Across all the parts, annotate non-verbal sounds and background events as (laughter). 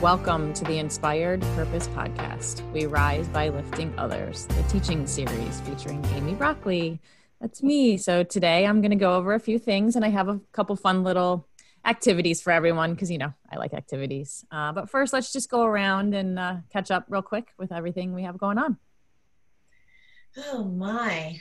Welcome to the Inspired Purpose Podcast. We rise by lifting others, the teaching series featuring Amy Broccoli. That's me. So today I'm going to go over a few things and I have a couple fun little activities for everyone because, you know, I like activities. Uh, but first, let's just go around and uh, catch up real quick with everything we have going on. Oh, my.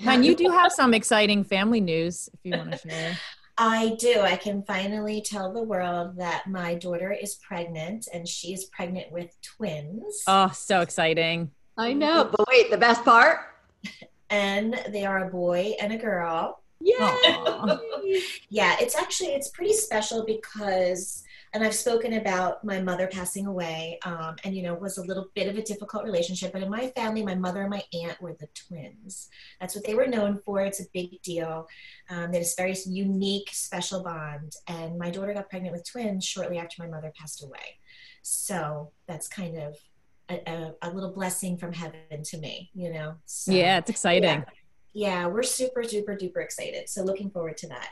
And you do (laughs) have some exciting family news if you want to share. I do. I can finally tell the world that my daughter is pregnant and she's pregnant with twins. Oh, so exciting. I know. But wait, the best part? (laughs) And they are a boy and a girl. Yeah. (laughs) yeah, it's actually it's pretty special because and I've spoken about my mother passing away, um, and you know, was a little bit of a difficult relationship. But in my family, my mother and my aunt were the twins. That's what they were known for. It's a big deal. Um, they had this very unique, special bond. And my daughter got pregnant with twins shortly after my mother passed away. So that's kind of a, a, a little blessing from heaven to me, you know. So, yeah, it's exciting. Yeah yeah, we're super duper duper excited. So looking forward to that.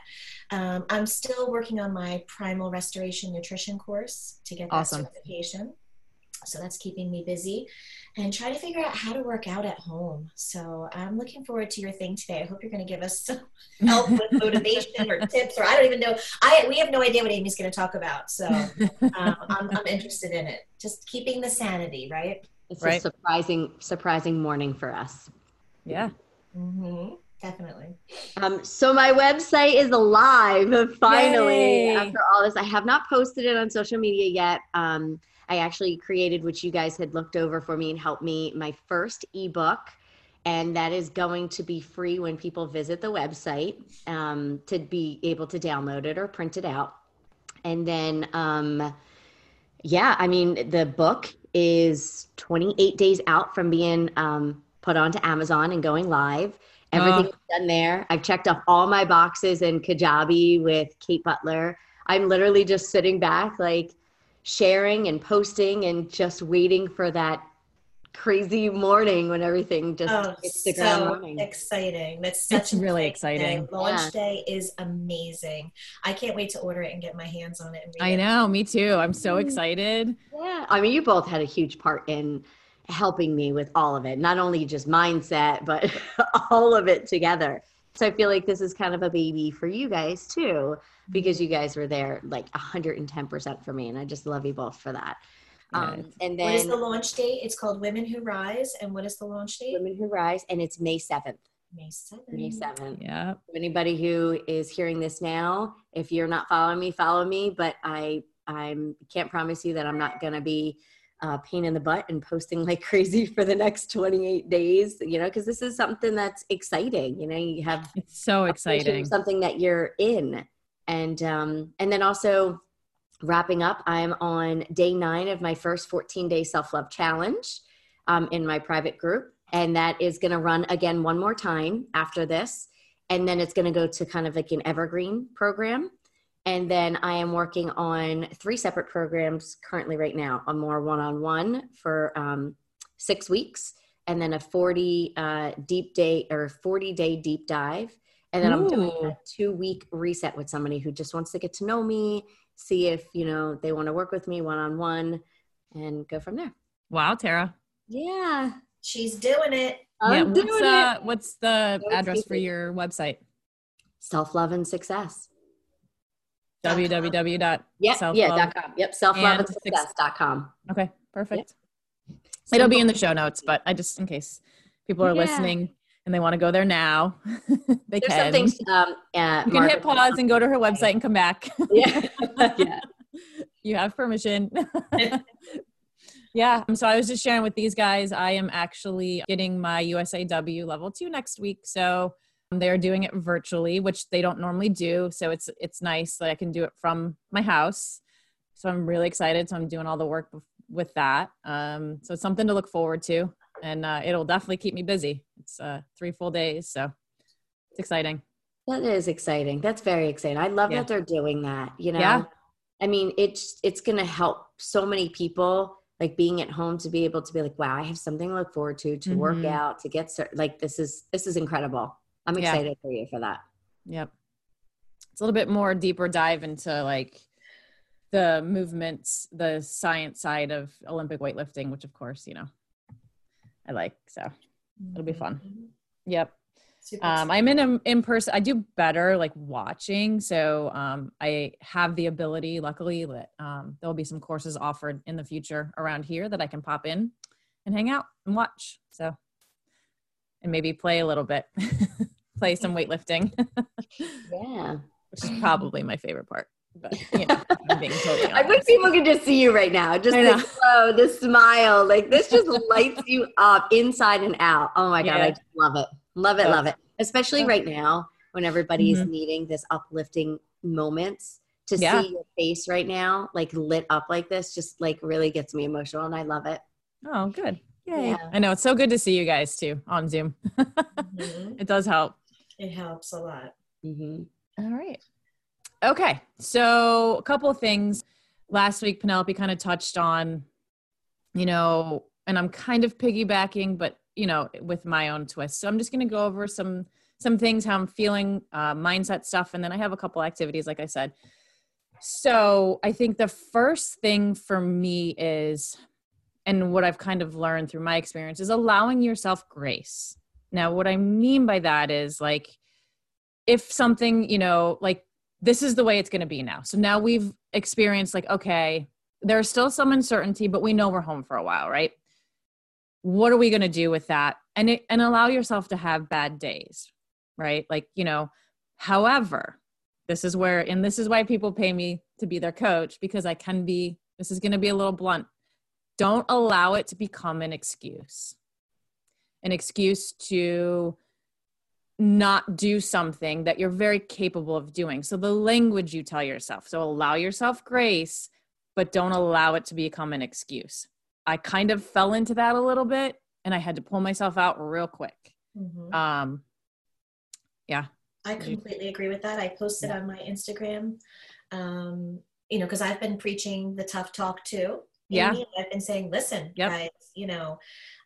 Um, I'm still working on my primal restoration nutrition course to get that Awesome. certification. So that's keeping me busy and trying to figure out how to work out at home. So I'm looking forward to your thing today. I hope you're going to give us some (laughs) help with motivation or tips, or I don't even know. I we have no idea what Amy's going to talk about. So (laughs) um, I'm, I'm interested in it. Just keeping the sanity, right? It's Right. a surprising, surprising morning for us. Yeah. Mm-hmm. Definitely. Um, so my website is alive finally Yay. after all this. I have not posted it on social media yet. Um, I actually created, which you guys had looked over for me and helped me, my first ebook. And that is going to be free when people visit the website um, to be able to download it or print it out. And then, um, yeah, I mean, the book is 28 days out from being um, put onto Amazon and going live. Everything's done there. I've checked off all my boxes in Kajabi with Kate Butler. I'm literally just sitting back, like sharing and posting and just waiting for that crazy morning when everything just Oh, hits the ground so running. exciting. That's such It's really exciting exciting. day. Launch Yeah. day is amazing. I can't wait to order it and get my hands on it. And read I it. know. Me too. I'm so mm. excited. Yeah. I mean, you both had a huge part in helping me with all of it, not only just mindset, but (laughs) all of it together. So I feel like this is kind of a baby for you guys too, because you guys were there like 110% for me. And I just love you both for that. Um, and then What is the launch date? It's called Women Who Rise. And what is the launch date? Women Who Rise, and it's May 7th. May 7th. May 7th. Yeah. Anybody who is hearing this now, if you're not following me, follow me. But I I'm can't promise you that I'm not gonna be uh, pain in the butt and posting like (laughs) crazy for the next 28 days. You know, because this is something that's exciting. You know, you have It's so a passion for exciting. something that you're in, and um, and then also wrapping up. I'm on day nine of my first 14 day self love challenge um, in my private group, and that is going to run again one more time after this, and then it's going to go to kind of like an evergreen program. And then I am working on three separate programs currently right now. A more one on one for um, six weeks, and then a 40 uh, deep day or 40 day deep dive. And then I'm doing a two week reset with somebody who just wants to get to know me, see if, you know, they want to work with me one on one and go from there. Wow, Tara. Yeah. She's doing it. yeah. I'm What's, doing uh, it. what's the address for your website? Self love and success. Dot com. www. Yep. Self yeah. love. Dot com. Yep. Self love and and success. Dot com. Okay, perfect. It'll be in the show notes, but I just in case people are Yeah. listening and they want to go there now, (laughs) they There's can. some things. Um, uh, you can hit pause and go to her website and come back. Yeah. (laughs) (laughs) yeah. you have permission. yeah. So I was just sharing with these guys, I am actually getting my USAW level two next week. So um, they're doing it virtually, which they don't normally do. So it's it's nice that I can do it from my house. So I'm really excited. So I'm doing all the work with that. Um, so it's something to look forward to, and uh, it'll definitely keep me busy. It's uh, three full days, so it's exciting. That is exciting. That's very exciting. I love Yeah. that they're doing that. You know, Yeah. I mean, it's it's going to help so many people. Like being at home to be able to be like, wow, I have something to look forward to, to work Mhm. out, to get cer- like this is this is incredible. I'm Yeah. excited for you for that. Yep. It's a little bit more deeper dive into like the movements, the science side of Olympic weightlifting, which of course, you know, I like. So it'll be fun. Mhm. Yep. Um, I'm in a, in person. I do better like watching. So um, I have the ability, luckily, that um, there'll be some courses offered in the future around here that I can pop in and hang out and watch. So, and maybe play a little bit, (laughs) play some weightlifting, (laughs) Yeah. which is probably my favorite part. But you know, (laughs) totally I wish people could just see you right now. Just the smile. Like this just (laughs) lights you up inside and out. Oh my God. Yeah. I just love it. Love it. Love it. Especially right now when everybody's Mhm. needing this uplifting moments. To Yeah. see your face right now, like lit up like this, just like really gets me emotional and I love it. Oh, good. Yay. Yeah. I know it's so good to see you guys too on Zoom. Mhm. it does help. It helps a lot. Mm-hmm. All right. Okay. So, a couple of things. Last week, Penelope kind of touched on, you know, and I'm kind of piggybacking, but, you know, with my own twist. So, I'm just going to go over some some things how i'm feeling uh, mindset stuff and then i have a couple activities like i said so i think the first thing for me is and what i've kind of learned through my experience is allowing yourself grace now what i mean by that is like if something you know like this is the way it's going to be now. So now we've experienced like okay there's still some uncertainty but we know we're home for a while right? What are we going to do with that? And it, and allow yourself to have bad days right? Like you know however this is where and this is why people pay me to be their coach because i can be this is going to be a little blunt. Don't allow it to become an excuse an excuse to not do something that you're very capable of doing so the language you tell yourself so allow yourself grace but don't allow it to become an excuse i kind of fell into that a little bit and i had to pull myself out real quick Mhm. um yeah I completely agree with that. I posted Yeah. on my Instagram, um, you know, because I've been preaching the tough talk too. Yeah. Amy. I've been saying, listen, Yep. guys, you know,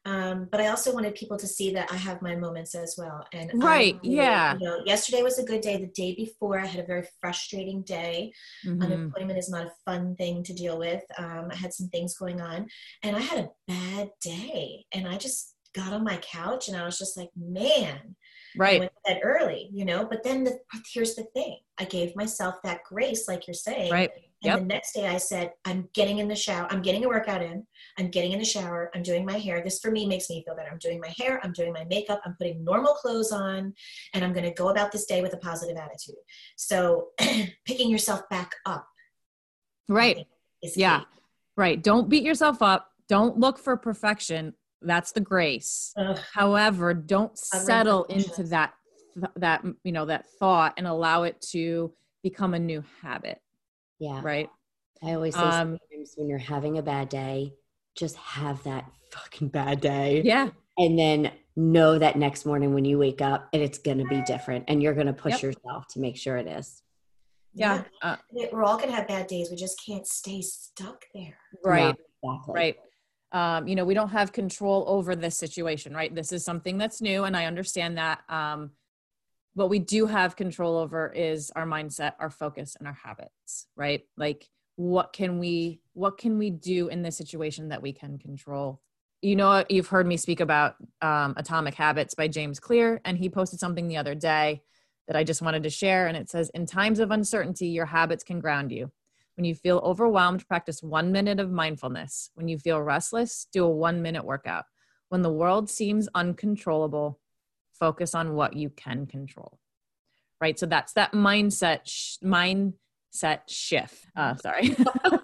um, but I also wanted people to see that I have my moments as well. And Right, yeah. You know, yesterday was a good day. The day before, I had a very frustrating day. Mhm. Unemployment is not a fun thing to deal with. Um, I had some things going on, and I had a bad day. And I just got on my couch, and I was just like, man. I right went to bed early, you know. But then the, here's the thing: I gave myself that grace, like you're saying. right And Yep. the next day, I said, I'm getting in the shower. I'm getting a workout in. I'm getting in the shower. I'm doing my hair. This for me makes me feel better. I'm doing my hair. I'm doing my makeup. I'm putting normal clothes on, and I'm going to go about this day with a positive attitude. So, (clears throat) picking yourself back up. Right Yeah. key. right don't beat yourself up don't look for perfection that's the grace Ugh, however don't settle into that that you know that thought and allow it to become a new habit Yeah. right I always say Um, sometimes when you're having a bad day, just have that fucking bad day. yeah And then know that next morning when you wake up and it's going to be different and you're going to push Yep. yourself to make sure it is. yeah uh, We're all going to have bad days. We just can't stay stuck there. right No, exactly. right um, you know we don't have control over this situation right this is something that's new and i understand that um, what we do have control over is our mindset our focus and our habits right like what can we what can we do in this situation that we can control you know you've heard me speak about um, atomic habits by james clear and he posted something the other day that i just wanted to share and it says in times of uncertainty your habits can ground you when you feel overwhelmed, practice one minute of mindfulness. When you feel restless, do a one minute workout. When the world seems uncontrollable, focus on what you can control. Right. So that's that mindset, sh- mindset shift. Uh, sorry.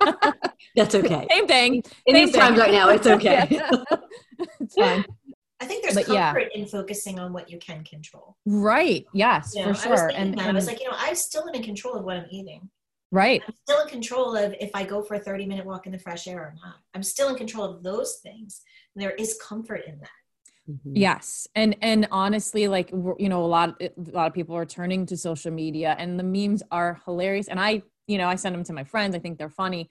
(laughs) That's (laughs) okay. Same thing. In Same these times right now, it's (laughs) okay. it's fine. I think there's But yeah. comfort in focusing on what you can control. Right. Yes, You know, for I was sure. thinking And, that. I was like, you know, I'm still in control of what I'm eating. right. I'm still in control of if I go for a 30 minute walk in the fresh air or not. I'm still in control of those things. And there is comfort in that. Mhm. Yes, and and honestly, like you know, a lot a lot of people are turning to social media, and the memes are hilarious. And I, you know, I send them to my friends. I think they're funny.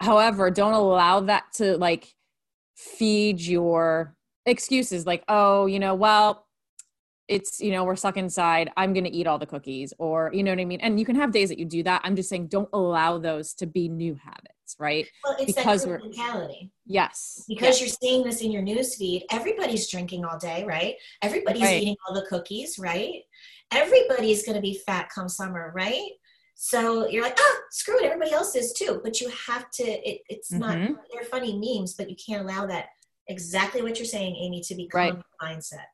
However, don't allow that to like feed your excuses. Like, oh, you know, well, it's you know we're stuck inside i'm going to eat all the cookies or you know what i mean and you can have days that you do that i'm just saying don't allow those to be new habits right well it's because that mentality yes because yes. you're seeing this in your news feed everybody's drinking all day right everybody's right. eating all the cookies right everybody's going to be fat come summer right so you're like ah screw it everybody else is too but you have to it, it's mm-hmm. not they're funny memes but you can't allow that exactly what you're saying amy to become right. mindset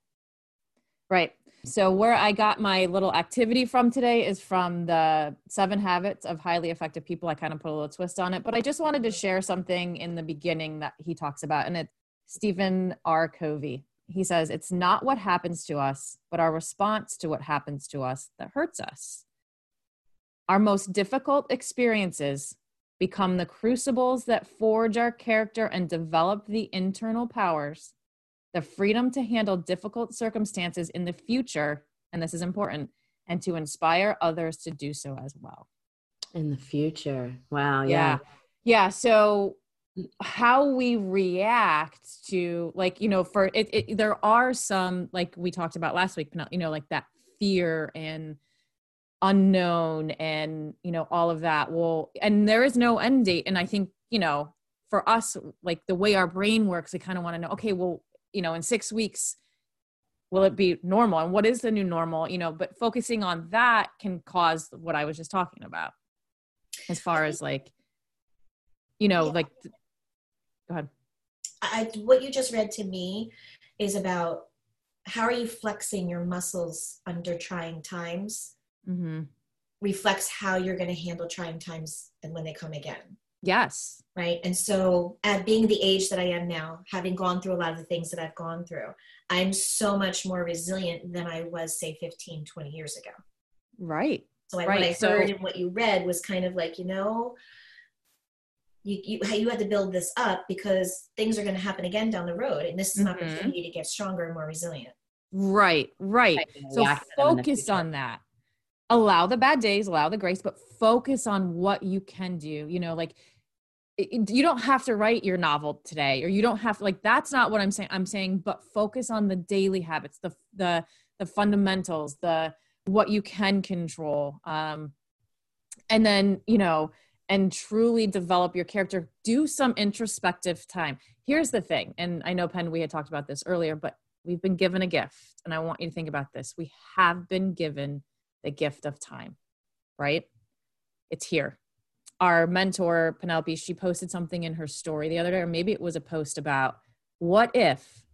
Right. So, where I got my little activity from today is from the seven habits of highly effective people. I kind of put a little twist on it, but I just wanted to share something in the beginning that he talks about, and it's Stephen R. Covey. He says, It's not what happens to us, but our response to what happens to us that hurts us. Our most difficult experiences become the crucibles that forge our character and develop the internal powers the freedom to handle difficult circumstances in the future, and this is important, and to inspire others to do so as well. In the future. Wow. Yeah. Yeah. yeah so, how we react to, like, you know, for it, it, there are some, like we talked about last week, you know, like that fear and unknown and, you know, all of that. Well, and there is no end date. And I think, you know, for us, like the way our brain works, we kind of want to know, okay, well, you know in six weeks will it be normal? And what is the new normal? You know but focusing on that can cause what i was just talking about. As far as like you know yeah. like go ahead. I, what you just read to me is about how are you flexing your muscles under trying times mm-hmm. reflects how you're going to handle trying times and when they come again Yes. Right. And so, at being the age that I am now, having gone through a lot of the things that I've gone through, I'm so much more resilient than I was, say, 15, 20 years ago. Right. So, right. what I so, heard and what you read was kind of like, you know, you, you, you had to build this up because things are going to happen again down the road. And this is an mm-hmm. opportunity to get stronger and more resilient. Right. Right. So, focus on that allow the bad days allow the grace but focus on what you can do you know like it, you don't have to write your novel today or you don't have to like that's not what i'm saying. I'm saying but focus on the daily habits the the the fundamentals the what you can control um and then you know and truly develop your character. Do some introspective time. Here's the thing and i know penn we had talked about this earlier but we've been given a gift and i want you to think about this. We have been given the gift of time right? It's here our mentor Penelope, she posted something in her story the other day, or maybe it was a post about what if,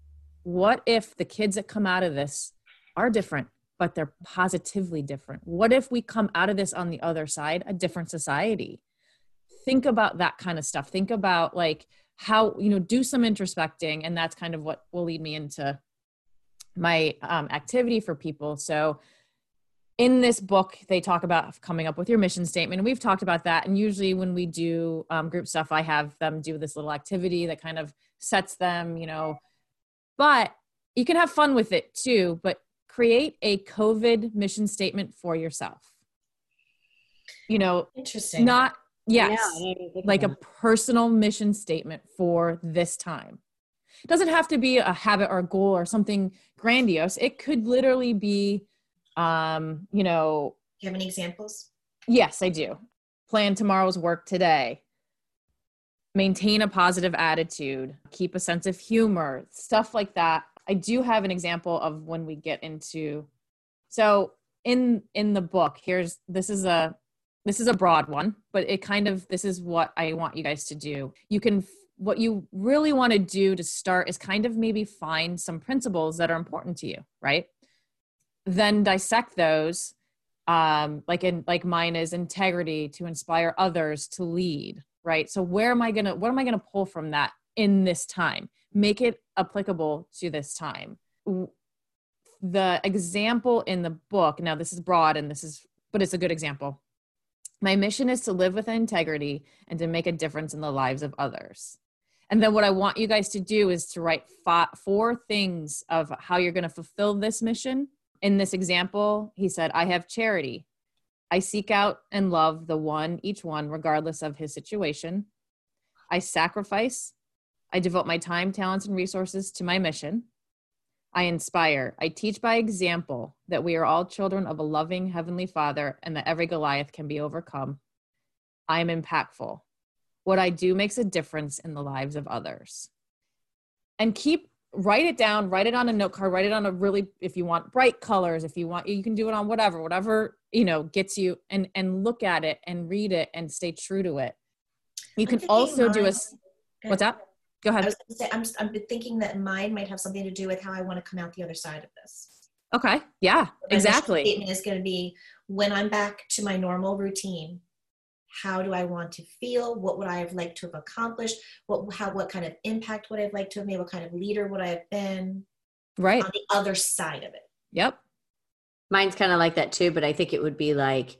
what if the kids that come out of this are different, but they're positively different? What if we come out of this on the other side, a different society? Think about that kind of stuff. Think about like how, you know, do some introspecting. And that's kind of what will lead me into my um, activity for people. So, in this book they talk about coming up with your mission statement and we've talked about that and usually when we do um, group stuff i have them do this little activity that kind of sets them you know. But you can have fun with it too but create a covid mission statement for yourself. You know interesting. not yes yeah, like a personal mission statement for this time. It doesn't have to be a habit or a goal or something grandiose. It could literally be um, you know, do you have any examples? Yes, I do. Plan tomorrow's work today. Maintain a positive attitude, keep a sense of humor, stuff like that. I do have an example of when we get into so in in the book here's this is a this is a broad one but it kind of this is what i want you guys to do you can what you really want to do to start is kind of maybe find some principles that are important to you right then dissect those um like in like mine is integrity to inspire others to lead right? So where am i gonna what am i gonna pull from that in this time? Make it applicable to this time. The example in the book now this is broad and this is but it's a good example. My mission is to live with integrity and to make a difference in the lives of others. And then what i want you guys to do is to write four things of how you're going to fulfill this mission in this example, he said, I have charity. I seek out and love the one, each one, regardless of his situation. I sacrifice. I devote my time, talents, and resources to my mission. I inspire. I teach by example that we are all children of a loving Heavenly Father and that every Goliath can be overcome. I am impactful. What I do makes a difference in the lives of others. And keep write it down, write it on a note card, write it on a really if you want bright colors, if you want you can do it on whatever, whatever, you know, gets you and and look at it and read it and stay true to it. You can also do a what's that? Go ahead. I was say, I'm, I'm thinking that mine might have something to do with how I want to come out the other side of this. Okay. Yeah, My exactly. Statement is going to be when I'm back to my normal routine. How do I want to feel? What would I have liked to have accomplished? What how what kind of impact would I have liked to have made? What kind of leader would I have been? Right. On the other side of it. Yep. Mine's kind of like that too, but I think it would be like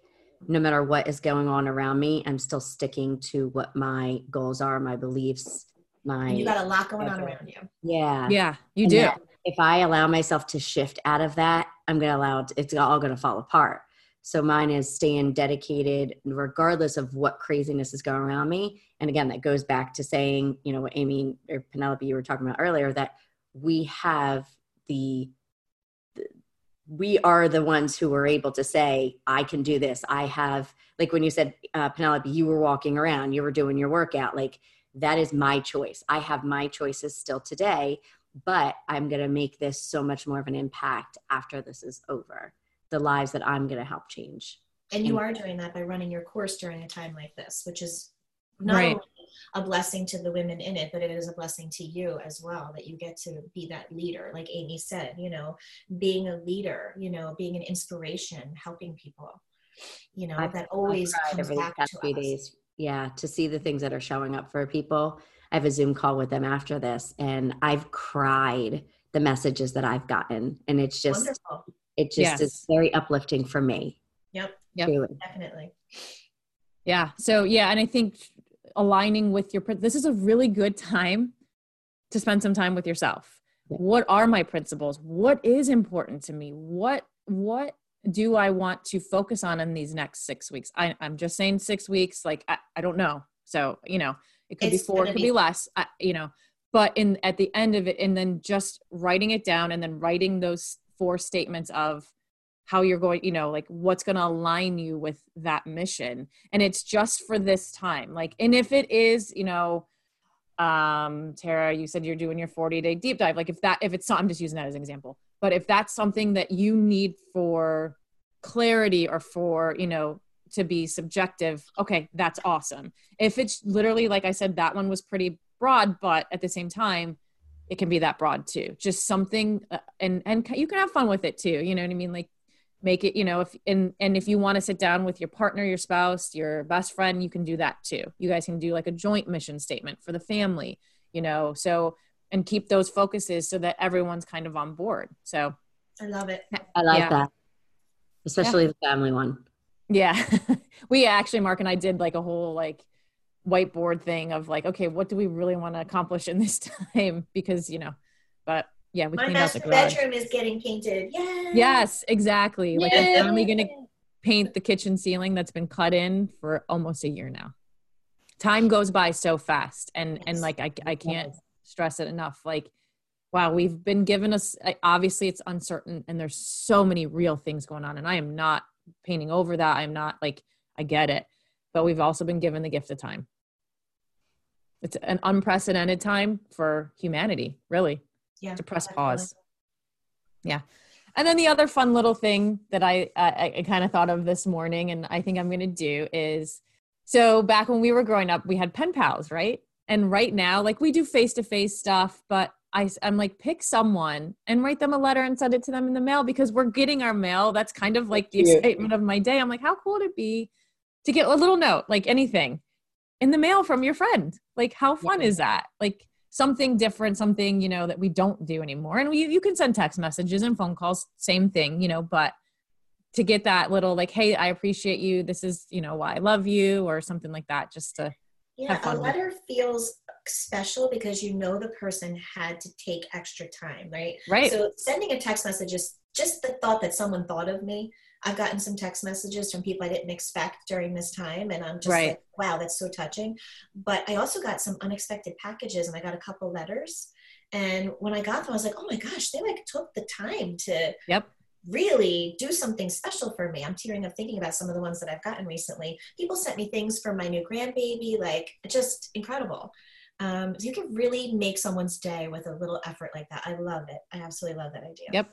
no matter what is going on around me, I'm still sticking to what my goals are, my beliefs, my And you got a lot going on around you. yeah. Yeah, you And do. if I allow myself to shift out of that, I'm going to allow it, it's all going to fall apart. So mine is staying dedicated regardless of what craziness is going around me. And again, that goes back to saying, you know, what Amy or Penelope you were talking about earlier that we have the we are the ones who were able to say, I can do this. I have, like when you said, uh, Penelope, you were walking around, you were doing your workout. Like that is my choice. I have my choices still today, but I'm going to make this so much more of an impact after this is over. The lives that I'm going to help change. And you are doing that by running your course during a time like this, which is not Right. only a blessing to the women in it, but it is a blessing to you as well that you get to be that leader. Like Amy said, you know, being a leader, you know, being an inspiration, helping people, you know, I've- that always comes back to few us. days. Yeah, to see the things that are showing up for people. I have a Zoom call with them after this, and I've cried the messages that I've gotten, and it's just Wonderful. It just Yes. is very uplifting for me. Yep, Yep. Truly. definitely. Yeah. So yeah, and I think aligning with your this is a really good time to spend some time with yourself. Yeah. What are my principles? What is important to me? What what do I want to focus on in these next six weeks? I, I'm just saying six weeks. Like I, I don't know. So you know, it could It's be four, it could be- be less. I, you know, but in at the end of it, and then just writing it down, and then writing those four statements of how you're going you know like what's going to align you with that mission. And it's just for this time. Like and if it is you know um tara you said you're doing your 40 day deep dive. Like if that if it's i'm just using that as an example. But if that's something that you need for clarity or for you know to be subjective okay that's awesome. If it's literally like i said that one was pretty broad but at the same time it can be that broad too. Just something uh, and and you can have fun with it too you know what i mean? Like make it you know if and and if you want to sit down with your partner your spouse your best friend you can do that too. You guys can do like a joint mission statement for the family you know so and keep those focuses so that everyone's kind of on board so. I love it. I like Yeah. that, especially the family one. yeah. (laughs) We actually mark and i did like a whole like whiteboard thing of like okay what do we really want to accomplish in this (laughs) time because you know but yeah we My cleaned out the master bedroom is getting painted. Yay! yes exactly like i'm Yay! finally gonna paint the kitchen ceiling that's been cut in for almost a year now. Time goes by so fast, and and like I I can't stress it enough. Like, wow, we've been given us. Obviously, it's uncertain, and there's so many real things going on, and I am not painting over that. I'm not like I get it, but we've also been given the gift of time. It's an unprecedented time for humanity, really Yeah. to press definitely. pause. Yeah. And then the other fun little thing that I I, I kind of thought of this morning, and I think I'm going to do is so back when we were growing up, we had pen pals, right? And right now, like we do face to face stuff, but I, I'm like, pick someone and write them a letter and send it to them in the mail because we're getting our mail. That's kind of like the Cute. excitement of my day. I'm like, how cool would it be to get a little note, like anything, in the mail from your friend? Like, how fun Yeah. is that? Like something different, something you know that we don't do anymore. And we, you can send text messages and phone calls, same thing, you know. But to get that little like, hey, I appreciate you. This is you know why I love you, or something like that, just to Yeah, have a fun with. letter feels special because you know the person had to take extra time, right? right. So sending a text message is just the thought that someone thought of me. I've gotten some text messages from people I didn't expect during this time, and I'm just Right. like, wow, that's so touching. But I also got some unexpected packages, and I got a couple letters. And when I got them, I was like, oh my gosh, they like took the time to Yep. really do something special for me. I'm tearing up thinking about some of the ones that I've gotten recently. People sent me things for my new grandbaby, like just incredible. Um, so you can really make someone's day with a little effort like that. I love it. I absolutely love that idea. Yep.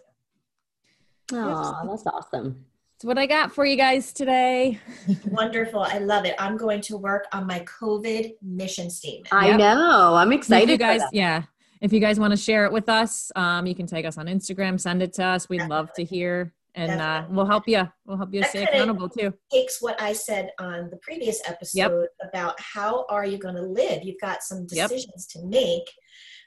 Oh, that's awesome. That's what I got for you guys today. Wonderful. I love it. I'm going to work on my COVID mission statement. I Yep. know. I'm excited. you guys, yeah. If you guys want to share it with us, um, you can tag us on Instagram, send it to us. We'd love to hear, and uh, we'll help you. We'll help you That stay accountable too. takes what I said on the previous episode about how are you going to live. You've got some Yep. decisions to make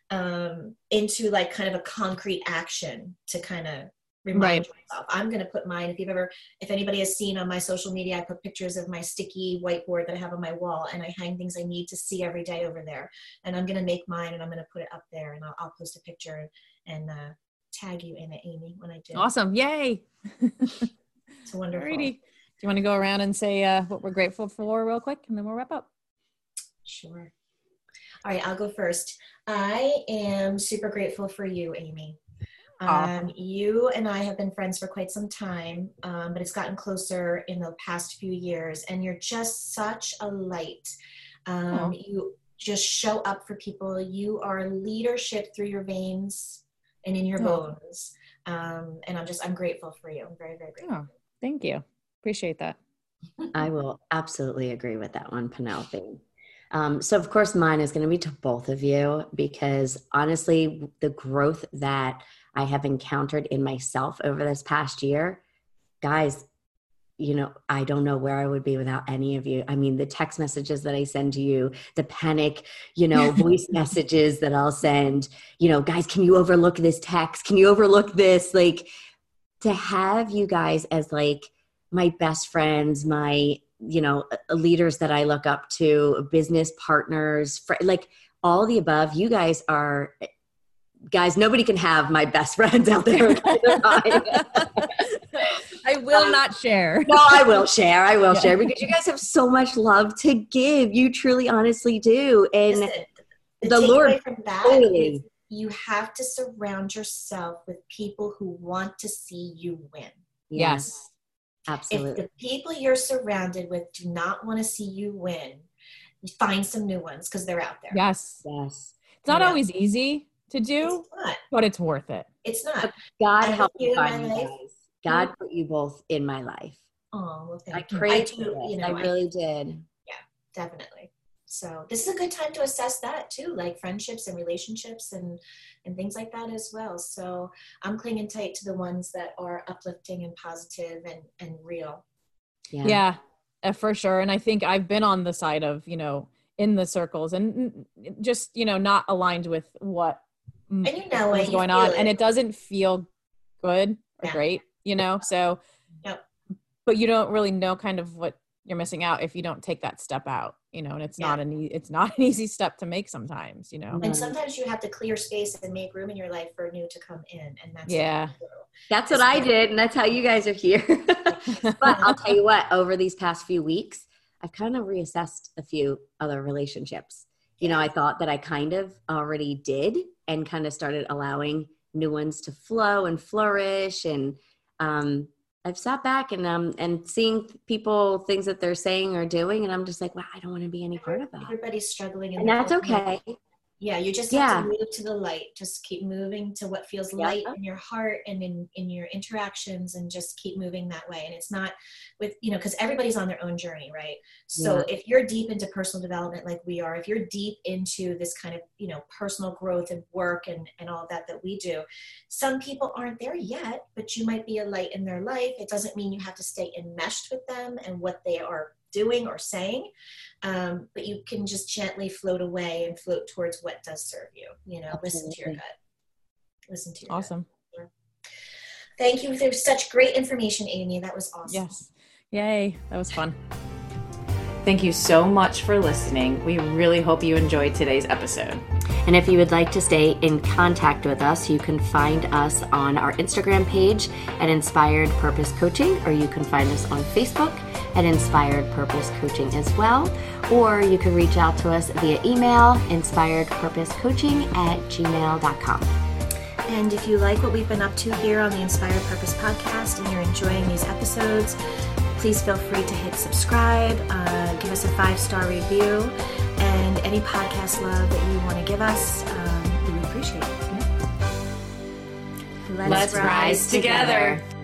um, into like kind of a concrete action to kind of remind Right. yourself. I'm going to put mine. If you've ever, if anybody has seen on my social media, I put pictures of my sticky whiteboard that I have on my wall, and I hang things I need to see every day over there. And I'm going to make mine, and I'm going to put it up there, and I'll, I'll post a picture and uh, tag you in it, Amy, when I do. Awesome! Yay! It's wonderful. Alrighty. Do you want to go around and say uh, what we're grateful for real quick, and then we'll wrap up? Sure. All right, I'll go first. I am super grateful for you, Amy. Aw. Um, you and I have been friends for quite some time, um, but it's gotten closer in the past few years, and you're just such a light. Um, Aw. you just show up for people. You are leadership through your veins and in your Aw. bones. Um, and I'm just, I'm grateful for you. I'm very, very grateful. Oh, thank you. Appreciate that. I will absolutely agree with that one, Penelope. Um, so, of course, mine is going to be to both of you because honestly, the growth that I have encountered in myself over this past year, guys, you know, I don't know where I would be without any of you. I mean, the text messages that I send to you, the panic, you know, (laughs) voice messages that I'll send, you know, guys, can you overlook this text? Can you overlook this? Like, to have you guys as like my best friends, my you know uh, leaders that I look up to, business partners, fr- like all the above. You guys are guys. Nobody can have my best friends out there. (laughs) (laughs) I will um, not share. no, I will share. I will Yeah. share because you guys have so much love to give. You truly, honestly do, and Listen, the takeaway Lord from that totally. is you have to surround yourself with people who want to see you win. Yes. Absolutely. If the people you're surrounded with do not want to see you win, find some new ones because they're out there. Yes. yes. It's not Yeah. always easy to do, It's but it's worth it. It's not. God I help you you find you guys. God put you both in my life. Oh, well, I thank you. I prayed do, for you know, I really did. Yeah, definitely. So this is a good time to assess that too, like friendships and relationships and and things like that as well. So I'm clinging tight to the ones that are uplifting and positive and and real. Yeah. Yeah, uh, for sure. And I think I've been on the side of, you know, in the circles and just, you know, not aligned with what And you know it, was you going on. it. And it doesn't feel good or Yeah. great, you know? So, Yep. but you don't really know kind of what you're missing out if you don't take that step out, you know, and it's Yeah. not an, e- it's not an (laughs) easy step to make sometimes, you know? And mm-hmm. sometimes you have to clear space and make room in your life for new to come in, and that's Yeah. we. That's what I did, and that's how you guys are here. (laughs) but I'll tell you what, over these past few weeks, I've kind of reassessed a few other relationships. You know, I thought that I kind of already did and kind of started allowing new ones to flow and flourish. And um, I've sat back and um and seeing people things that they're saying or doing, and I'm just like, wow, I don't want to be any part of that. Everybody's struggling, And that's okay. way. Yeah, you just Yeah. have to move to the light. Just keep moving to what feels Yeah. light in your heart and in in your interactions, and just keep moving that way. And it's not with you know because everybody's on their own journey, right? So Yeah. if you're deep into personal development like we are, if you're deep into this kind of you know personal growth and work and and all of that that we do, some people aren't there yet, but you might be a light in their life. It doesn't mean you have to stay enmeshed with them and what they are doing or saying um, but you can just gently float away and float towards what does serve you you know listen to your gut listen to your gut. awesome. thank you for such great information amy that was awesome Yes. Yay. That was fun. Thank you so much for listening. We really hope you enjoyed today's episode. And if you would like to stay in contact with us, you can find us on our Instagram page at Inspired Purpose Coaching, or you can find us on Facebook at Inspired Purpose Coaching as well. Or you can reach out to us via email, inspiredpurposecoaching at gmail.com. And if you like what we've been up to here on the Inspired Purpose podcast and you're enjoying these episodes, please feel free to hit subscribe, uh, give us a five star review, and any podcast love that you want to give us, um, we appreciate it. Let's, Let's rise, rise together. together.